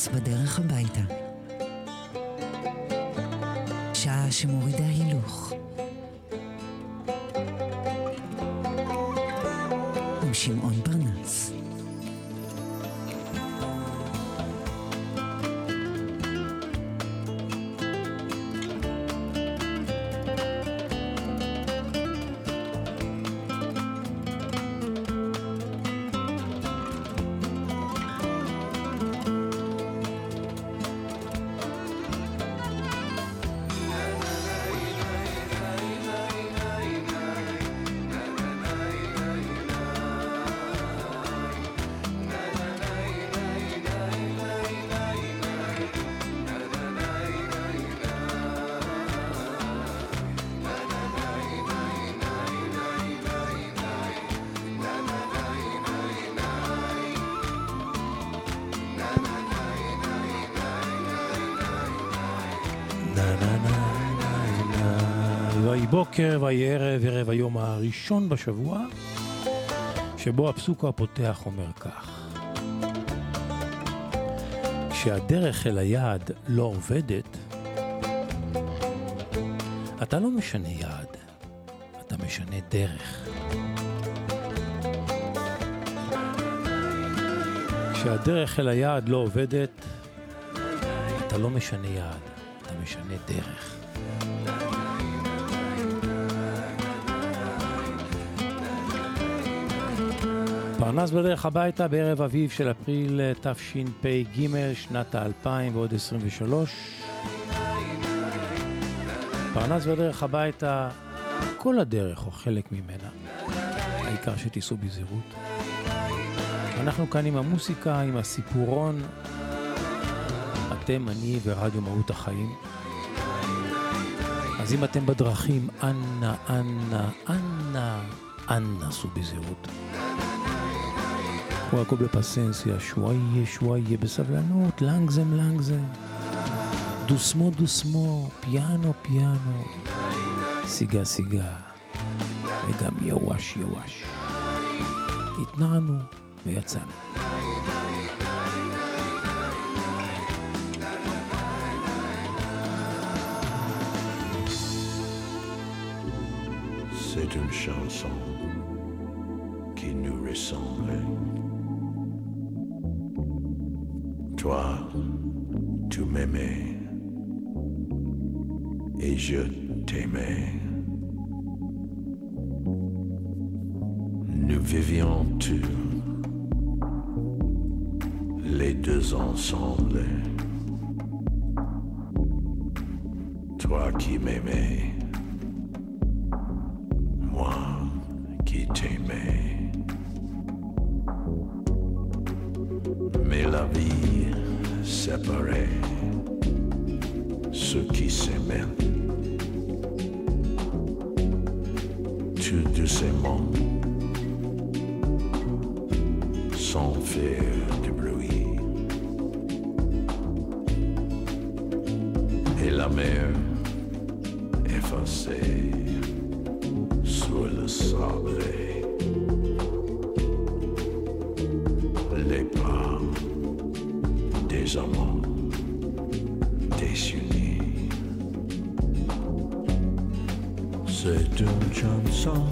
פרנס בדרך הביתה. שעה שמורידה הילוך. עם שמעון בוקר ויהי ערב, ערב היום הראשון בשבוע, שבו הפסוק הפותח אומר כך: כשהדרך אל היעד לא עובדת, אתה לא משנה יעד, אתה משנה דרך. כשהדרך אל היעד לא עובדת, אתה לא משנה יעד, אתה משנה דרך. פרנס בדרך הביתה בערב אביב של אפריל תשפ"ג, שנת האלפיים ועוד 23. פרנס בדרך הביתה, כל הדרך או חלק ממנה. העיקר שתיסעו בזהירות. אנחנו כאן עם המוסיקה, עם הסיפורון. אתם, אני ורדיו מהות החיים. אז אם אתם בדרכים, אנא, אנא, אנא, אנא סעו בזהירות. הוא הכל בפסנסיה, שוואיה, שוואיה, בסבלנות, לנגזם, לנגזם. דוסמו, דוסמו, פיאנו, פיאנו. סיגה, סיגה. וגם יואש, יואש. התנענו ויצאנו. C'est une chanson qui nous ressemble. Toi, tu m'aimais et je t'aimais. Nous vivions tous les deux ensemble. Toi qui m'aimais, moi qui t'aimais. Mais la vie séparait ceux qui s'aimaient. Tout doucement, sans faire de bruit. Et la mer effacée sur le sable. Amants désunis. C'est une chanson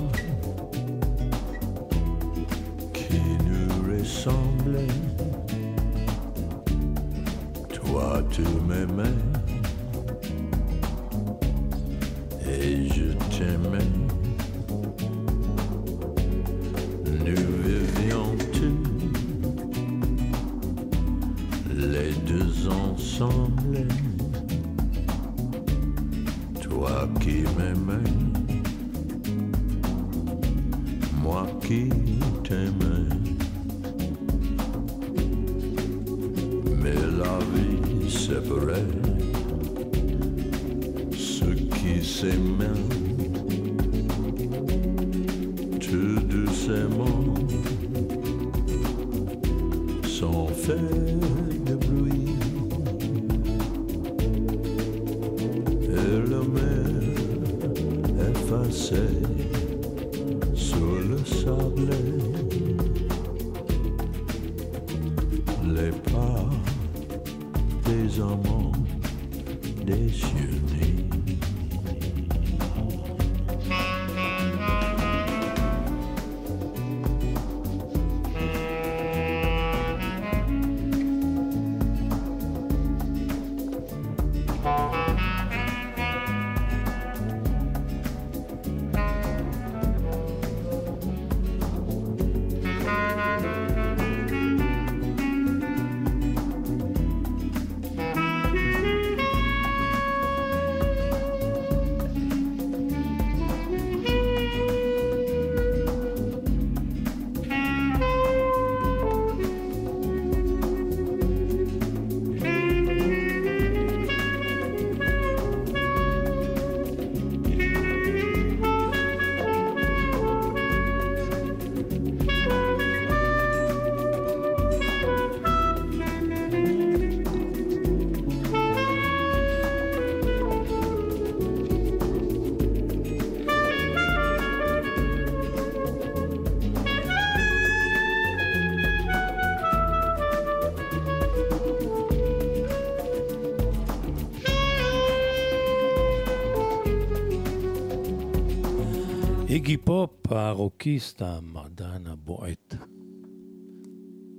איגי פופ, הרוקיסט, המרדן הבועט,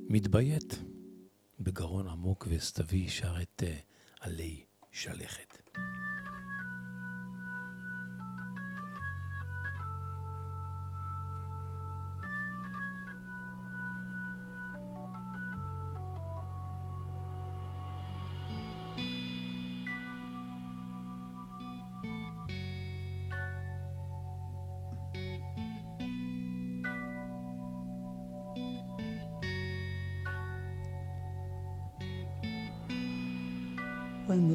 מתביית בגרון עמוק וסתווי שר את אה,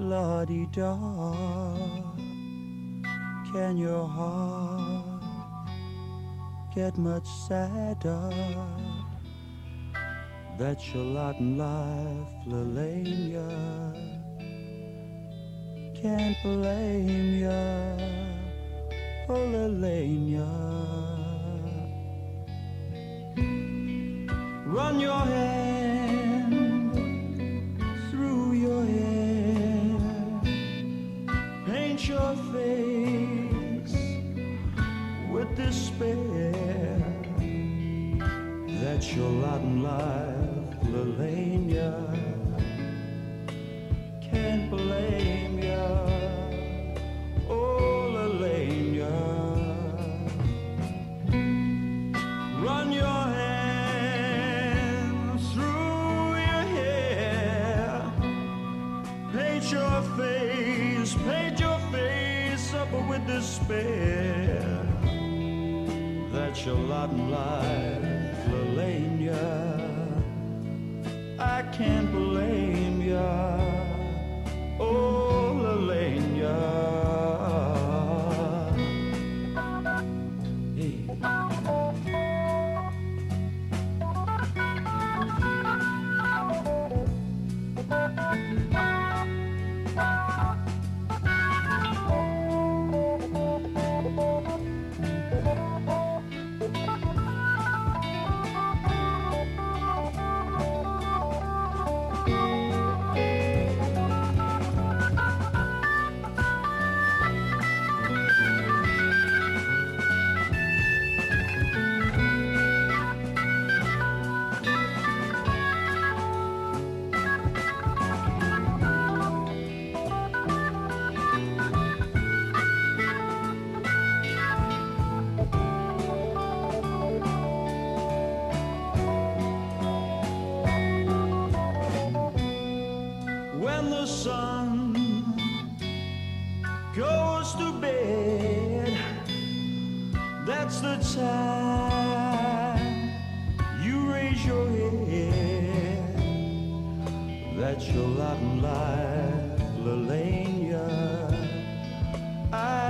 la di da. Can your heart get much sadder? That's your Latin life, Lelania. Can't blame ya, oh Lelania. Run your hand That's your Latin life, Lelania. Can't blame ya, oh Lelania. Run your hand through your hair. Paint your face, paint your face up with despair. That's your Latin life, can't blame ya,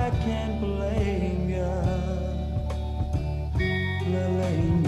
I can't blame you. Lelania.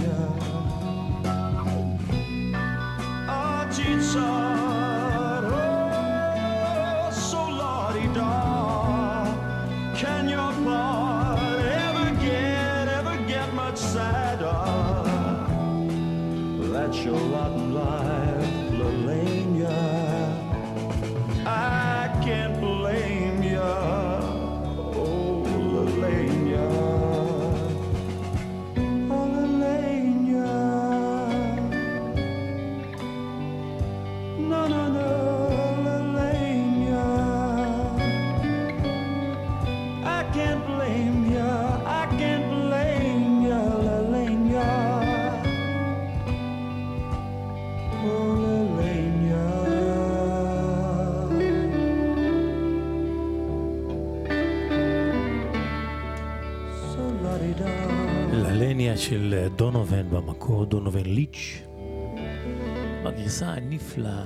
בגרסה הנפלאה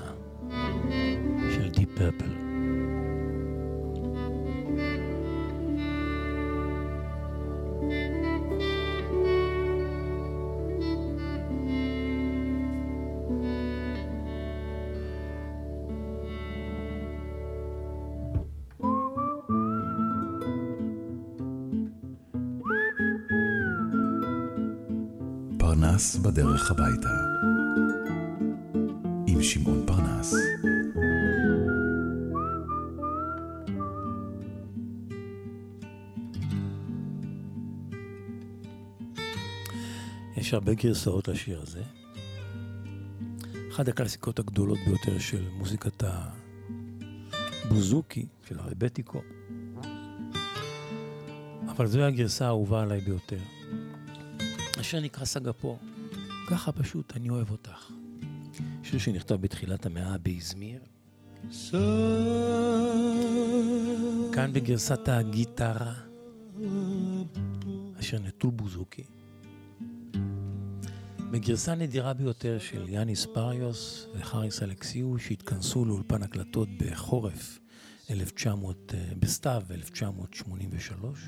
של פרפל. פרנס בדרך הביתה. שמעון פרנס. יש הרבה גרסאות לשיר הזה. אחת הקלאסיקות הגדולות ביותר של מוזיקת הבוזוקי, של הרבטיקו. אבל זוהי הגרסה האהובה עליי ביותר. השיר נקרא סגפו. ככה פשוט, אני אוהב אותך. שיר שנכתב בתחילת המאה באזמיר. כאן בגרסת הגיטרה, אשר נטול בוזוקי. בגרסה נדירה ביותר של יאניס פריוס וחריס אלכסיו שהתכנסו לאולפן הקלטות בחורף 1900, אה, בסתיו 1983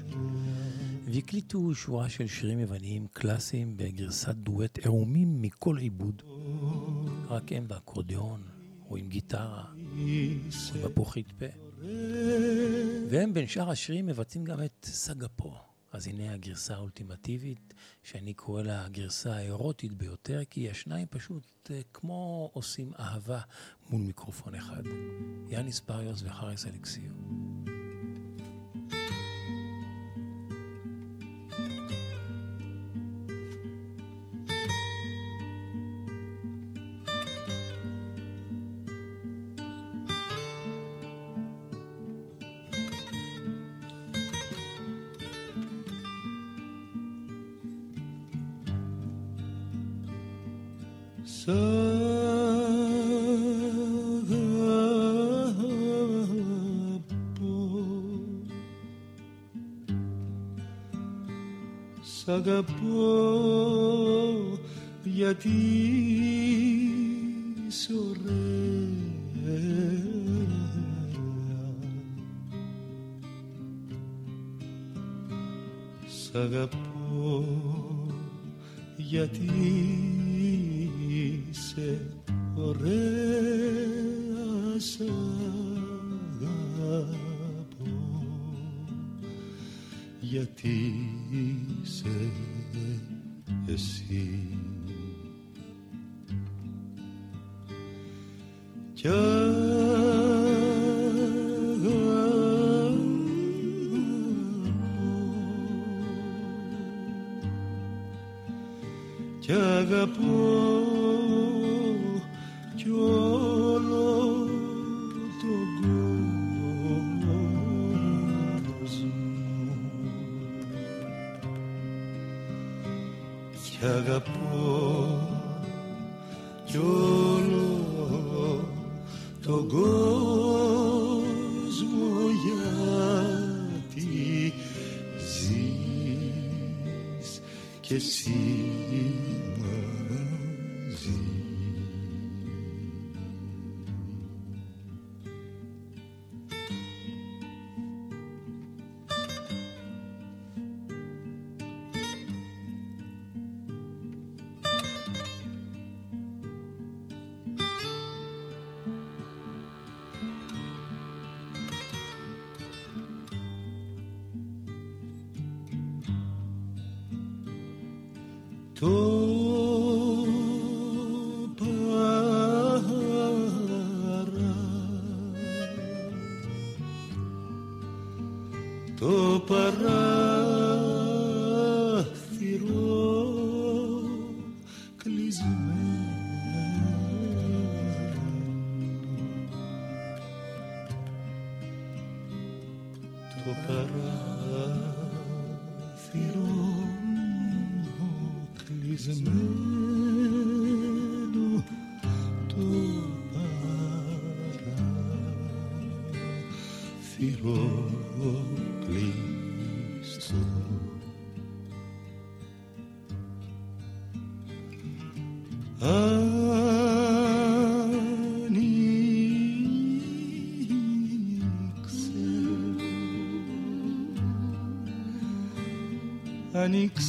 והקליטו שורה של שירים יווניים קלאסיים בגרסת דואט עירומים מכל עיבוד רק הם באקורדיאון או עם גיטרה או בפוחית פה והם בין שאר השירים מבצעים גם את סגפו אז הנה הגרסה האולטימטיבית, שאני קורא לה הגרסה האירוטית ביותר, כי השניים פשוט אה, כמו עושים אהבה מול מיקרופון אחד. יאניס פריוס וחריס אלכסיו. Αγαπώ γιατί είσαι ωραία. Σ' αγαπώ γιατί είσαι ωραία. Σ' αγαπώ γιατί Tú panic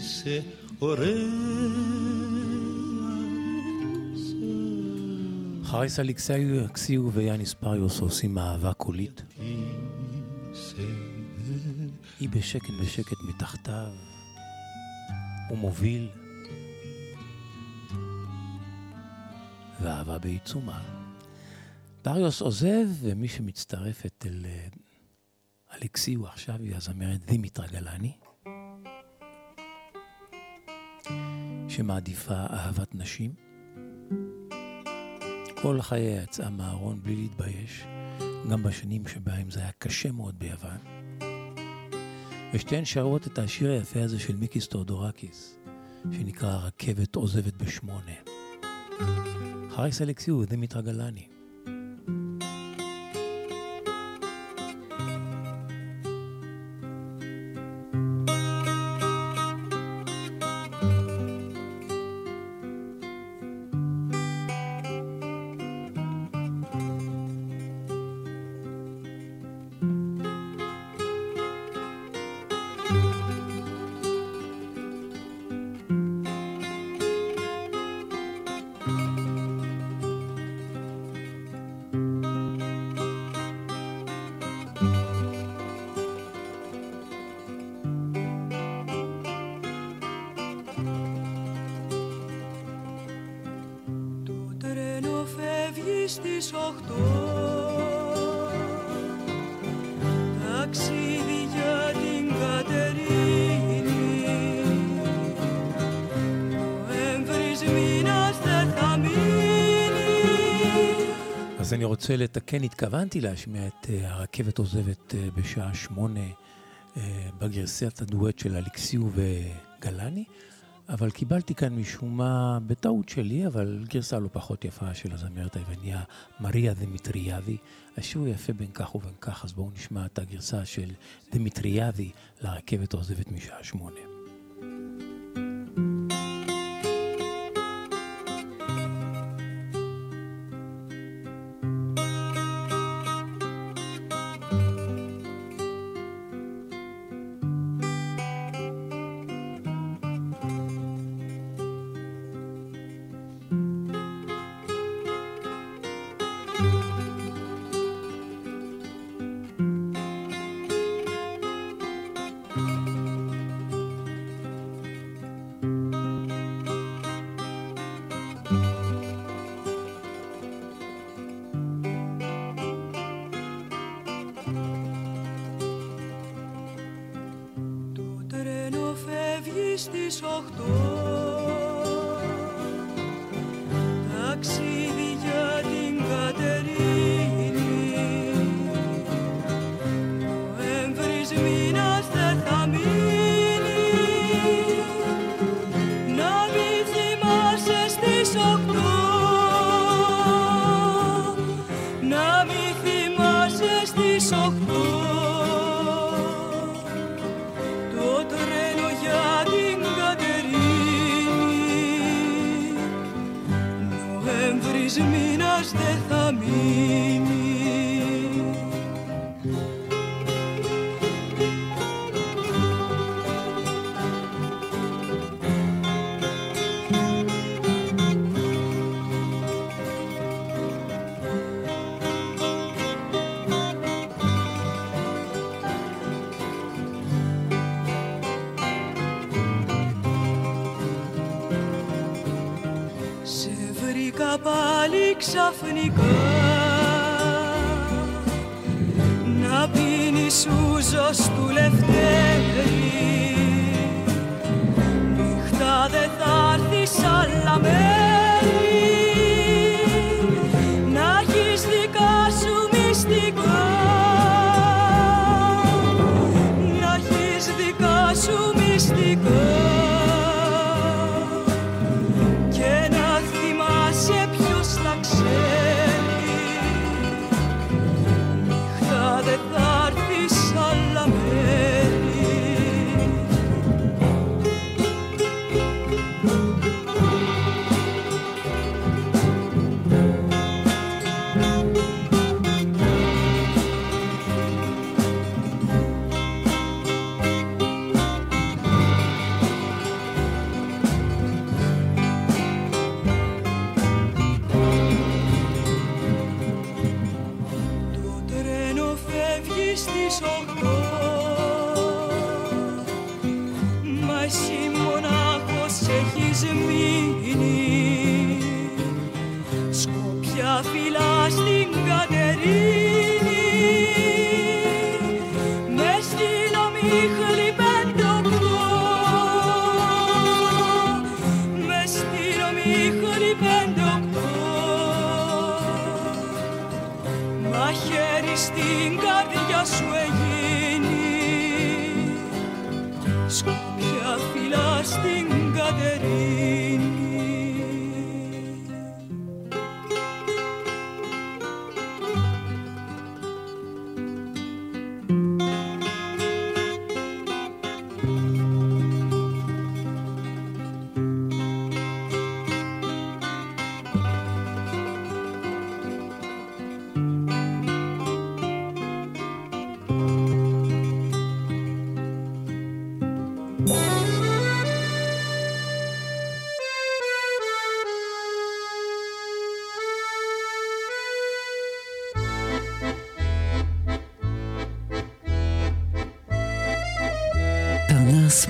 είσαι ωραία חריס אליקסיו אקסיו ויאניס פריוס עושים אהבה קולית. είσαι היא בשקט בשקט מתחתיו. הוא מוביל. ואהבה בעיצומה. פריוס עוזב, ומי שמצטרפת אל אה, אלכסיו עכשיו היא הזמרת דימיטרה גלני, שמעדיפה אהבת נשים. כל חייה יצאה מהארון בלי להתבייש, גם בשנים שבהם זה היה קשה מאוד ביוון. ושתיהן שרות את השיר היפה הזה של מיקיס תאודורקיס, שנקרא הרכבת עוזבת בשמונה. חריס אלכסיו ודימיטרה גלני. רוצה לתקן, התכוונתי להשמיע את אה, הרכבת עוזבת אה, בשעה שמונה אה, בגרסת הדואט של אלכסיו וגלני, אבל קיבלתי כאן משום מה, בטעות שלי, אבל גרסה לא פחות יפה של הזמרת היווניה מריה דמיטריאבי. השיר הוא יפה בין כך ובין כך, אז בואו נשמע את הגרסה של דמיטריאבי לרכבת עוזבת משעה שמונה. Nico.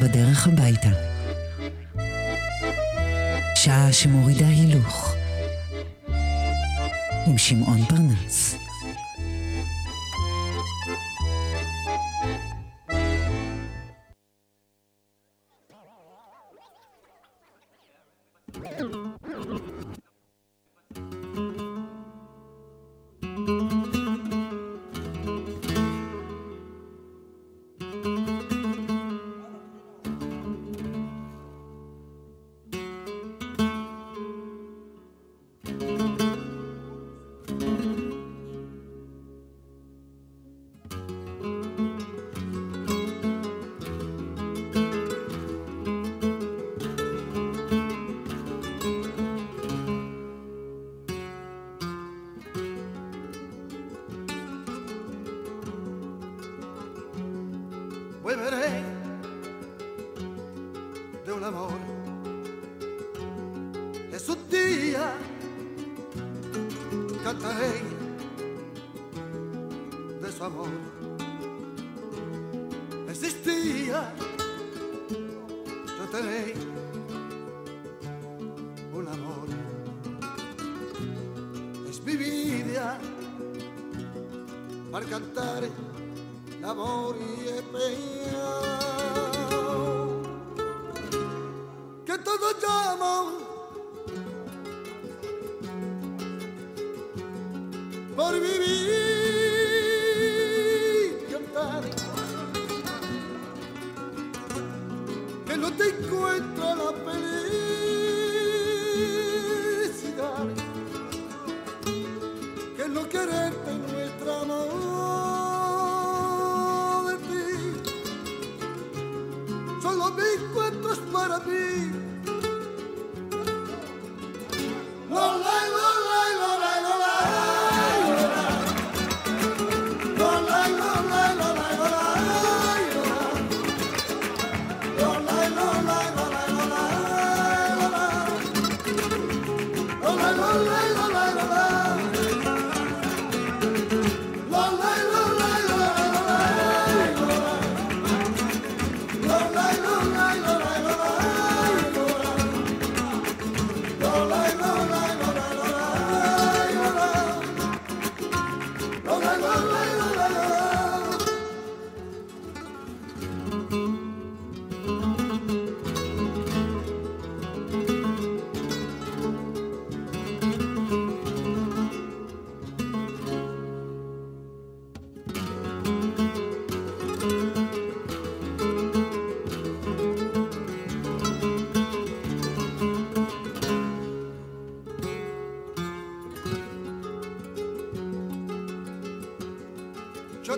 בדרך הביתה. שעה שמורידה הילוך. עם שמעון פרנס. far cantare l'amore e peñao che tutto chiamo por vivir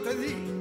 te di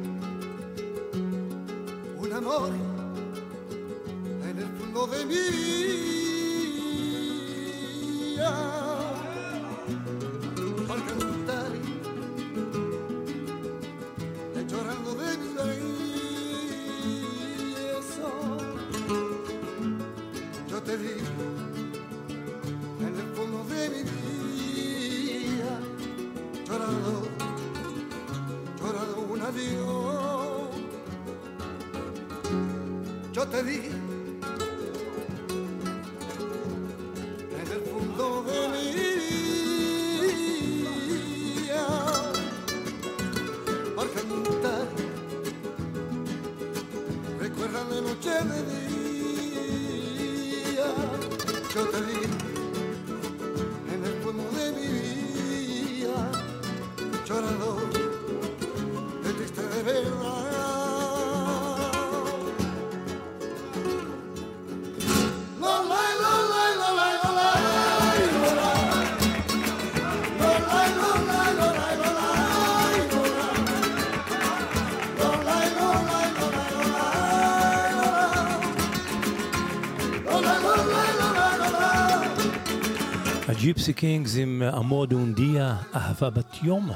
הג'יפסי קינגס עם אמור דאונדיה, אהבה בת יום.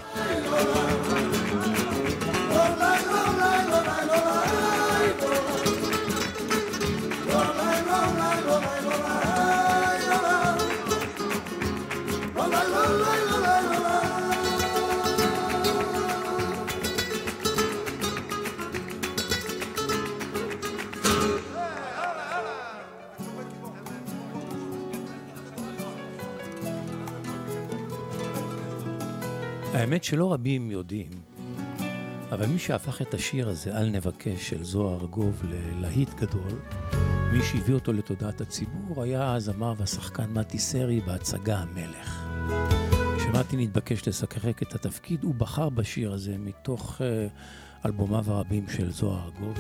האמת שלא רבים יודעים, אבל מי שהפך את השיר הזה, אל נבקש, של זוהר ארגוב ללהיט גדול, מי שהביא אותו לתודעת הציבור היה הזמר והשחקן מתי סרי בהצגה המלך. כשמתי נתבקש לשחק את התפקיד, הוא בחר בשיר הזה מתוך uh, אלבומיו הרבים של זוהר ארגוב.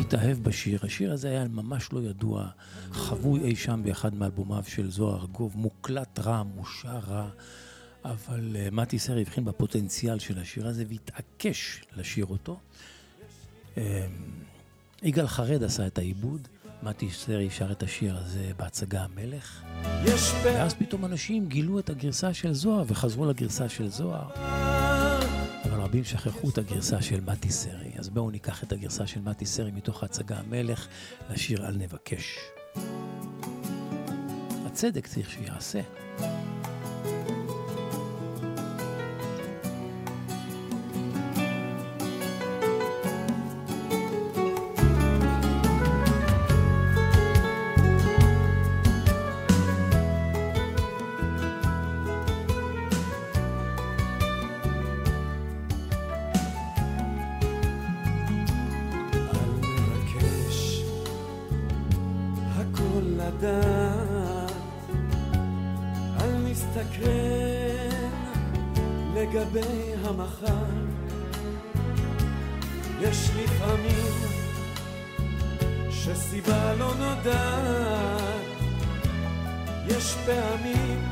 התאהב בשיר. השיר הזה היה ממש לא ידוע, חבוי אי שם באחד מאלבומיו של זוהר ארגוב, מוקלט רע, מושר רע. אבל uh, מתי סר הבחין בפוטנציאל של השיר הזה והתעקש לשיר אותו. Um, יגאל חרד עשה את העיבוד, מתי סר שר את השיר הזה בהצגה המלך. יש ואז פתאום אנשים גילו את הגרסה של זוהר וחזרו לגרסה של זוהר. אבל רבים שכחו את הגרסה של מתי סרי. אז בואו ניקח את הגרסה של מתי סרי מתוך ההצגה המלך לשיר אל נבקש. הצדק צריך שיעשה. נודעת, אל נסתכרן לגבי המחר. יש לפעמים שסיבה לא נודעת, יש פעמים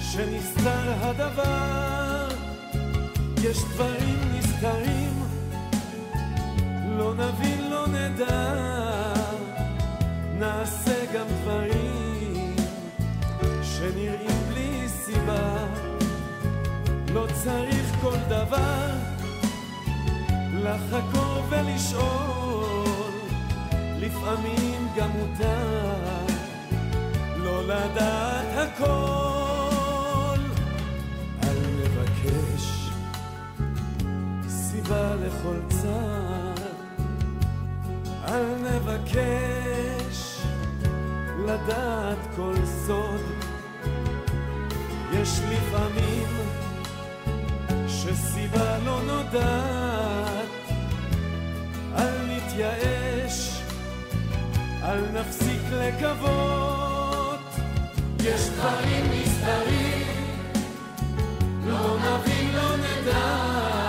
שנסתר הדבר, יש דברים נסתרים, לא נבין, לא נדע, נעשה גם דברים שנראים בלי סיבה, לא צריך כל דבר לחקור ולשאול, לפעמים גם מותר לא לדעת הכל. אל נבקש סיבה לכל צער, אל נבקש לדעת כל סוד. יש לפעמים שסיבה לא נודעת, אל נתייאש, אל נפסיק לקוות. יש דברים נסתרים, לא נבין, לא נדע,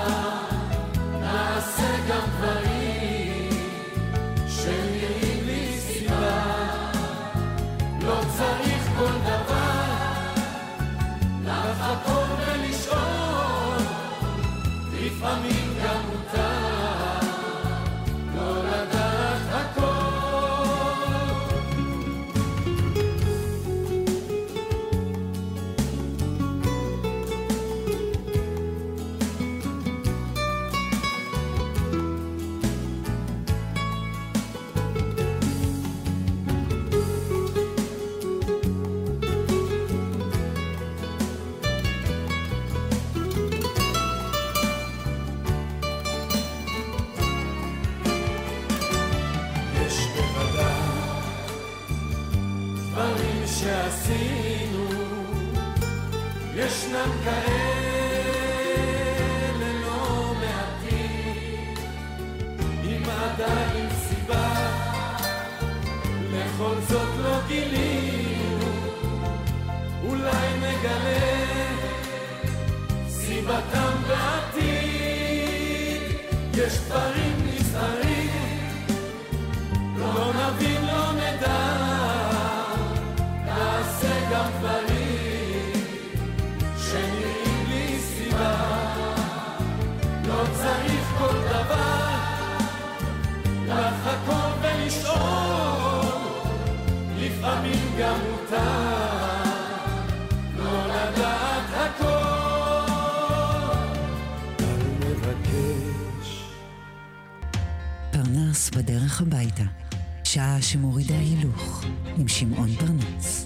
שמורידה הילוך עם שמעון פרנס.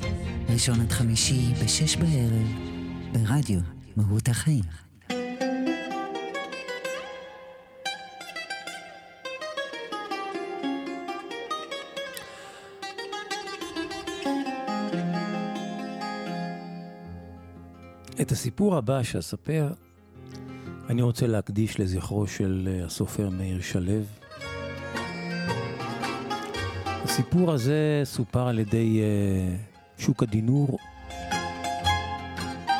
ראשון עד חמישי בשש בערב ברדיו מהות החיים. את הסיפור הבא שאספר, אני רוצה להקדיש לזכרו של אה, הסופר מאיר שלו. הסיפור הזה סופר על ידי אה, שוק הדינור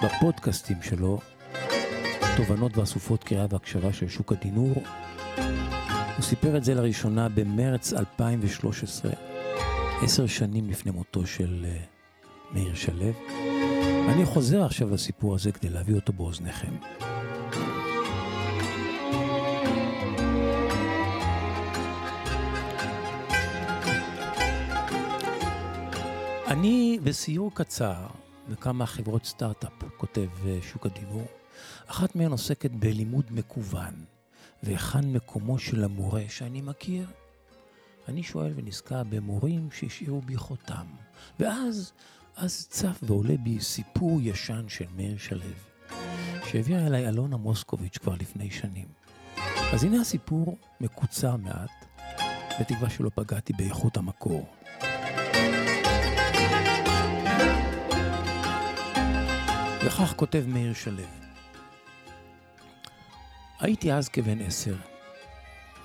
בפודקאסטים שלו, תובנות ואסופות קריאה והקשבה של שוק הדינור. הוא סיפר את זה לראשונה במרץ 2013, עשר שנים לפני מותו של אה, מאיר שלו. אני חוזר עכשיו לסיפור הזה כדי להביא אותו באוזניכם. אני בסיור קצר בכמה חברות סטארט-אפ, כותב אה, שוק הדינור, אחת מהן עוסקת בלימוד מקוון, והיכן מקומו של המורה שאני מכיר? אני שואל ונזכר במורים שהשאירו בי חותם, ואז, אז צף ועולה בי סיפור ישן של מאיר שלו, שהביאה אליי אלונה מוסקוביץ' כבר לפני שנים. אז הנה הסיפור מקוצר מעט, בתקווה שלא פגעתי באיכות המקור. וכך כותב מאיר שלו. הייתי אז כבן עשר,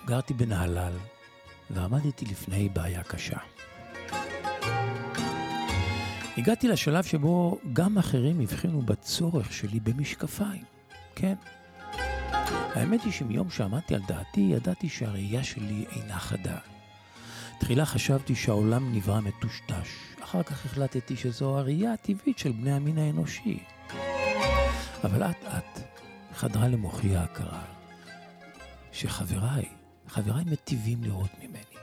גרתי בנהלל ועמדתי לפני בעיה קשה. הגעתי לשלב שבו גם אחרים הבחינו בצורך שלי במשקפיים. כן. האמת היא שמיום שעמדתי על דעתי, ידעתי שהראייה שלי אינה חדה. תחילה חשבתי שהעולם נברא מטושטש, אחר כך החלטתי שזו הראייה הטבעית של בני המין האנושי. אבל אט אט חדרה למוחי ההכרה שחבריי, חבריי מטיבים לראות ממני.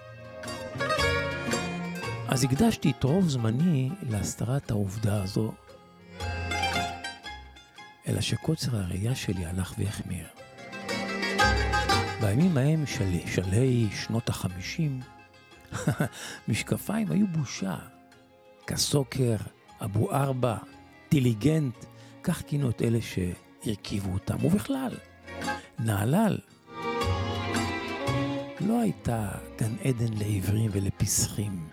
אז הקדשתי את רוב זמני להסתרת העובדה הזו, אלא שקוצר הראייה שלי הלך והחמיר. בימים ההם של שלהי שנות החמישים, משקפיים היו בושה. כסוקר, אבו ארבע, טיליגנט, כך כינו את אלה שהרכיבו אותם. ובכלל, נהלל לא הייתה גן עדן לעיוורים ולפסחים.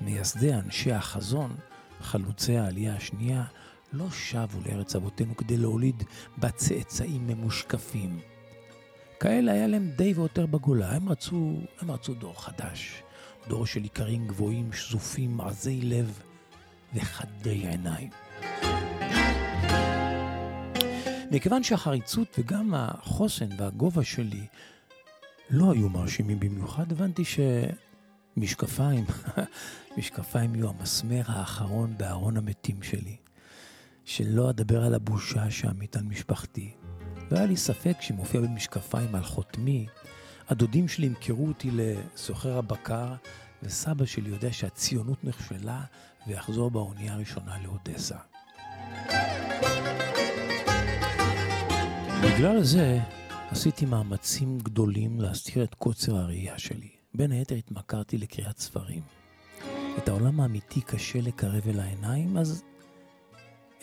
מייסדי אנשי החזון, חלוצי העלייה השנייה, לא שבו לארץ אבותינו כדי להוליד בה צאצאים ממושקפים. כאלה היה להם די ויותר בגולה, הם רצו, הם רצו דור חדש, דור של איכרים גבוהים, שזופים, עזי לב וחדי עיניים. מכיוון שהחריצות וגם החוסן והגובה שלי לא היו מרשימים במיוחד, הבנתי שמשקפיים, משקפיים יהיו המסמר האחרון בארון המתים שלי. שלא אדבר על הבושה שעמית על משפחתי. והיה לי ספק שמופיע במשקפיים על חותמי, הדודים שלי ימכרו אותי לסוחר הבקר, וסבא שלי יודע שהציונות נכשלה ויחזור באונייה הראשונה לאודסה. בגלל זה עשיתי מאמצים גדולים להסתיר את קוצר הראייה שלי. בין היתר התמכרתי לקריאת ספרים. את העולם האמיתי קשה לקרב אל העיניים, אז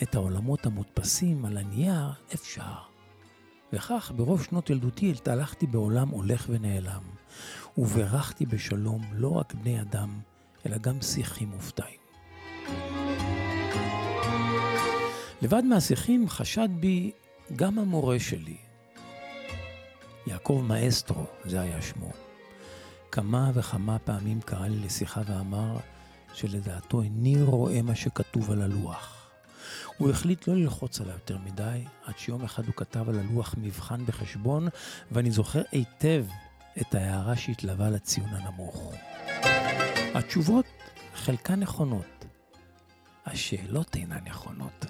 את העולמות המודפסים על הנייר אפשר. וכך ברוב שנות ילדותי התהלכתי בעולם הולך ונעלם, וברכתי בשלום לא רק בני אדם, אלא גם שיחים מופתעים. לבד מהשיחים חשד בי גם המורה שלי, יעקב מאסטרו, זה היה שמו. כמה וכמה פעמים קרא לי לשיחה ואמר שלדעתו איני רואה מה שכתוב על הלוח. הוא החליט לא ללחוץ עליי יותר מדי, עד שיום אחד הוא כתב על הלוח מבחן בחשבון, ואני זוכר היטב את ההערה שהתלווה לציון הנמוך. התשובות, חלקן נכונות. השאלות אינן נכונות.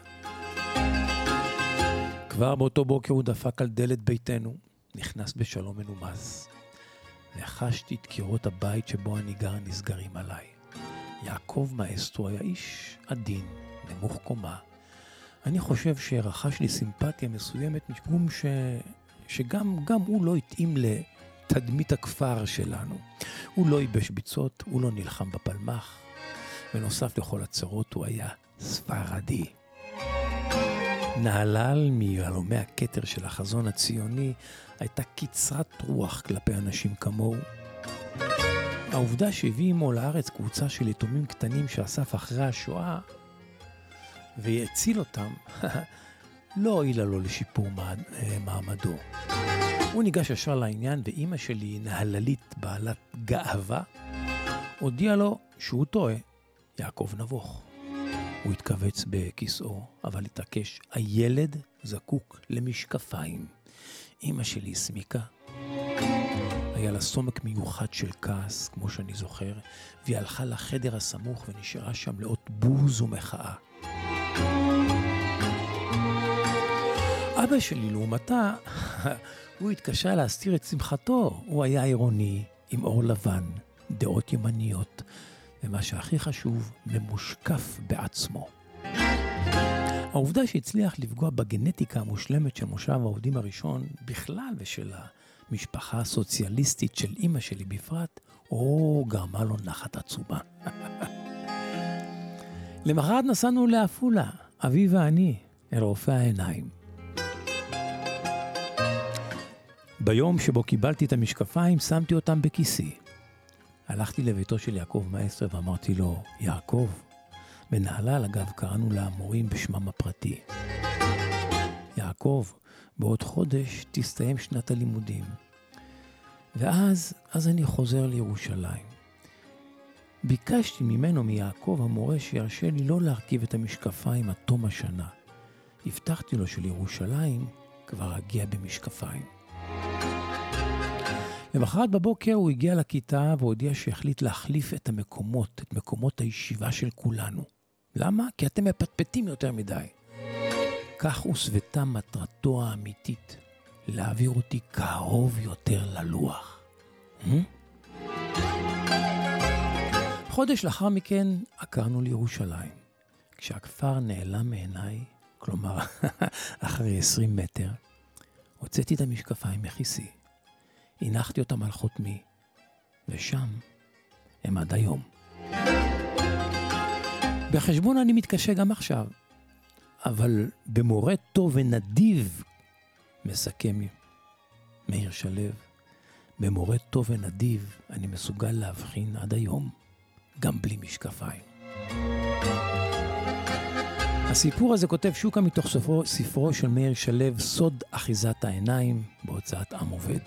כבר באותו בוקר הוא דפק על דלת ביתנו, נכנס בשלום מנומס, וחשתי את קירות הבית שבו אני גר נסגרים עליי. יעקב מאסטרו היה איש עדין, נמוך קומה. אני חושב שרכש לי סימפתיה מסוימת משום ש... שגם גם הוא לא התאים לתדמית הכפר שלנו. הוא לא ייבש ביצות, הוא לא נלחם בפלמ"ח, ונוסף לכל הצרות הוא היה ספרדי. נהלל מיהלומי הכתר של החזון הציוני הייתה קצרת רוח כלפי אנשים כמוהו. העובדה שהביא עמו לארץ קבוצה של יתומים קטנים שאסף אחרי השואה והציל אותם, לא הועילה לו לשיפור אה, מעמדו. הוא ניגש ישר לעניין, ואימא שלי, נהללית בעלת גאווה, הודיעה לו שהוא טועה, יעקב נבוך. הוא התכווץ בכיסאו, אבל התעקש, הילד זקוק למשקפיים. אמא שלי סמיקה. היה לה סומק מיוחד של כעס, כמו שאני זוכר, והיא הלכה לחדר הסמוך ונשארה שם לאות בוז ומחאה. אבא שלי, לעומתה, הוא התקשה להסתיר את שמחתו. הוא היה עירוני, עם עור לבן, דעות ימניות, ומה שהכי חשוב, ממושקף בעצמו. העובדה שהצליח לפגוע בגנטיקה המושלמת של מושב העובדים הראשון בכלל ושל המשפחה הסוציאליסטית של אימא שלי בפרט, או גרמה לו נחת עצומה. למחרת נסענו לעפולה, אבי ואני, אל רופא העיניים. ביום שבו קיבלתי את המשקפיים, שמתי אותם בכיסי. הלכתי לביתו של יעקב מאסטר ואמרתי לו, יעקב, בנהלל, אגב, קראנו למורים בשמם הפרטי. יעקב, בעוד חודש תסתיים שנת הלימודים. ואז, אז אני חוזר לירושלים. ביקשתי ממנו, מיעקב המורה, שירשה לי לא להרכיב את המשקפיים עד תום השנה. הבטחתי לו שלירושלים כבר אגיע במשקפיים. למחרת בבוקר הוא הגיע לכיתה והודיע שהחליט להחליף את המקומות, את מקומות הישיבה של כולנו. למה? כי אתם מפטפטים יותר מדי. כך הוסוותה מטרתו האמיתית, להעביר אותי קרוב יותר ללוח. Hmm? חודש לאחר מכן עקרנו לירושלים. כשהכפר נעלם מעיניי, כלומר, אחרי 20 מטר, הוצאתי את המשקפיים מכיסי, הנחתי אותם על חותמי, ושם הם עד היום. בחשבון אני מתקשה גם עכשיו, אבל במורה טוב ונדיב, מסכם מאיר שלו, במורה טוב ונדיב אני מסוגל להבחין עד היום, גם בלי משקפיים. הסיפור הזה כותב שוקה מתוך ספרו, ספרו של מאיר שלו, סוד אחיזת העיניים, בהוצאת עם עובד.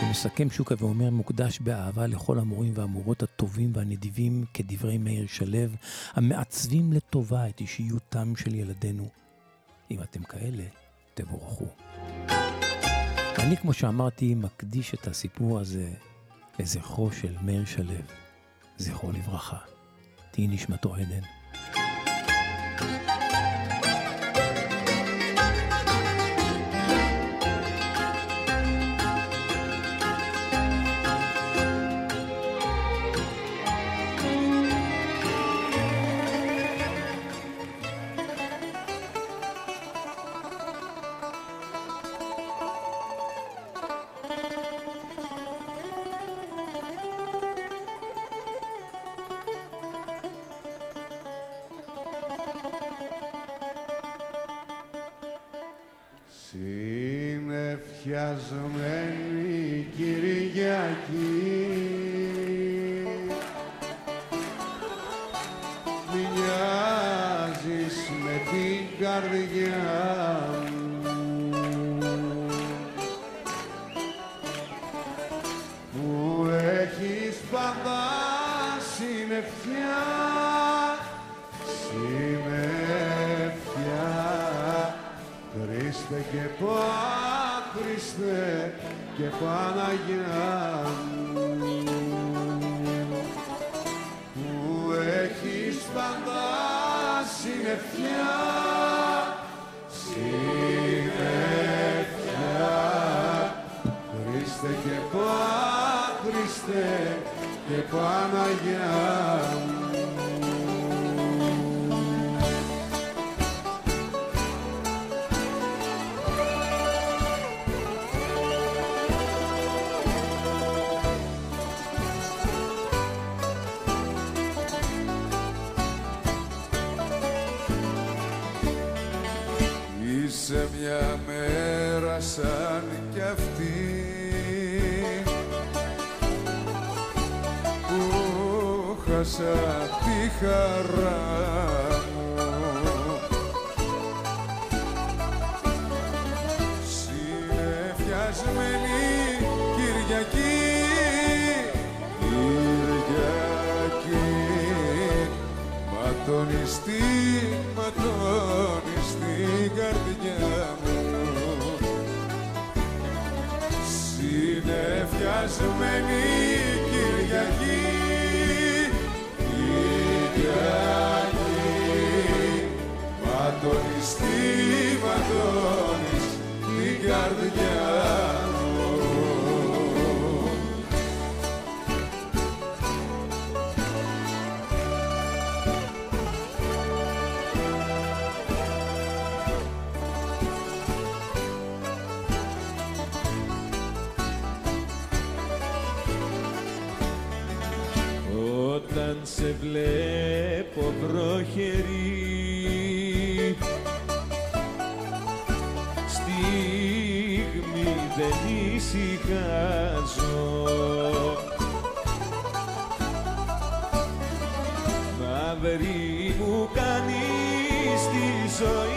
הוא מסכם שוקה ואומר, מוקדש באהבה לכל המורים והמורות הטובים והנדיבים, כדברי מאיר שלו, המעצבים לטובה את אישיותם של ילדינו. אם אתם כאלה, תבורכו. אני, כמו שאמרתי, מקדיש את הסיפור הזה לזכרו של מאיר שלו, זכרו לברכה. תהי נשמתו עדן. Συνεφιασμένη Κυριακή. Μοιάζεις με την καρδιά και Χριστέ και Παναγιά μου που έχεις πάντα συννεφιά συννεφιά. Χριστέ και Χριστέ και Παναγιά αυτή που χάσα τη χαρά μου. Συνεφιασμένη Κυριακή Κυριακή. Ματώνιστη, ματώνιστη καρδιά Θαυμασμένη Κυριακή Κυριακή Βατώνεις, τι βατώνεις την καρδιά σε βλέπω βροχερή. Στιγμή δεν ησυχάζω. Μαύρη μου κάνεις τη ζωή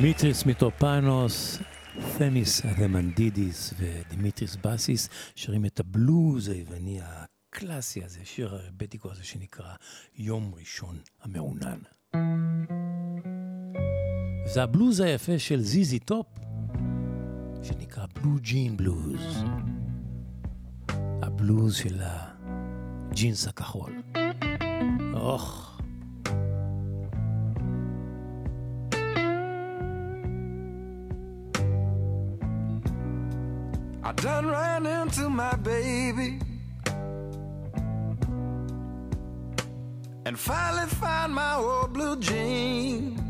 דימיטריס מיטרופנוס, תמיס אדמנטידיס ודימיטריס בסיס שרים את הבלוז היווני הקלאסי הזה, שיר הרבטיקו הזה שנקרא יום ראשון המעונן. זה הבלוז היפה של ZZ Top, שנקרא Blue Jean Blues. הבלוז של הג'ינס הכחול. אוח. I done ran into my baby and finally found my old blue jean.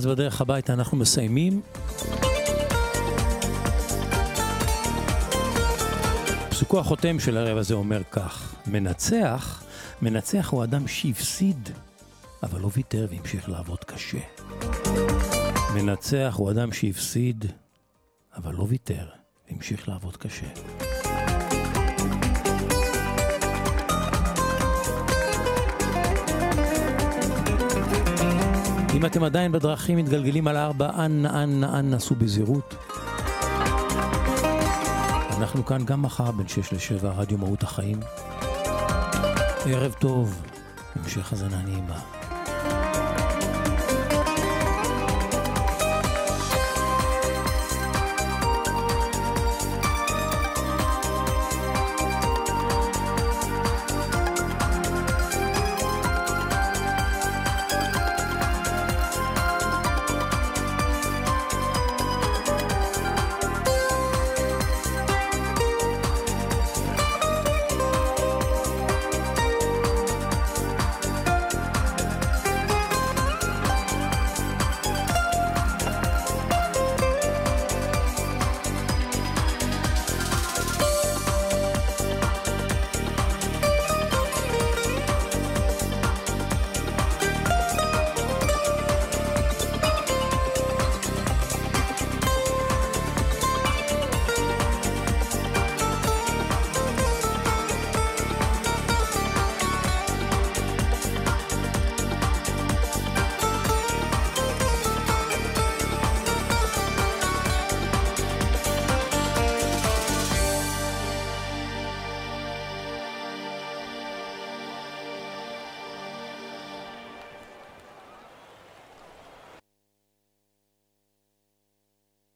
פרנס בדרך הביתה אנחנו מסיימים. פסוקו החותם של הערב הזה אומר כך: מנצח, מנצח הוא אדם שהפסיד, אבל לא ויתר והמשיך לעבוד קשה. מנצח הוא אדם שהפסיד, אבל לא ויתר והמשיך לעבוד קשה. אם אתם עדיין בדרכים מתגלגלים על ארבע, אנא אנא אנא עשו בזהירות. אנחנו כאן גם מחר בין 6 ל-7, רדיו מהות החיים. ערב טוב, המשך הזנה נעימה.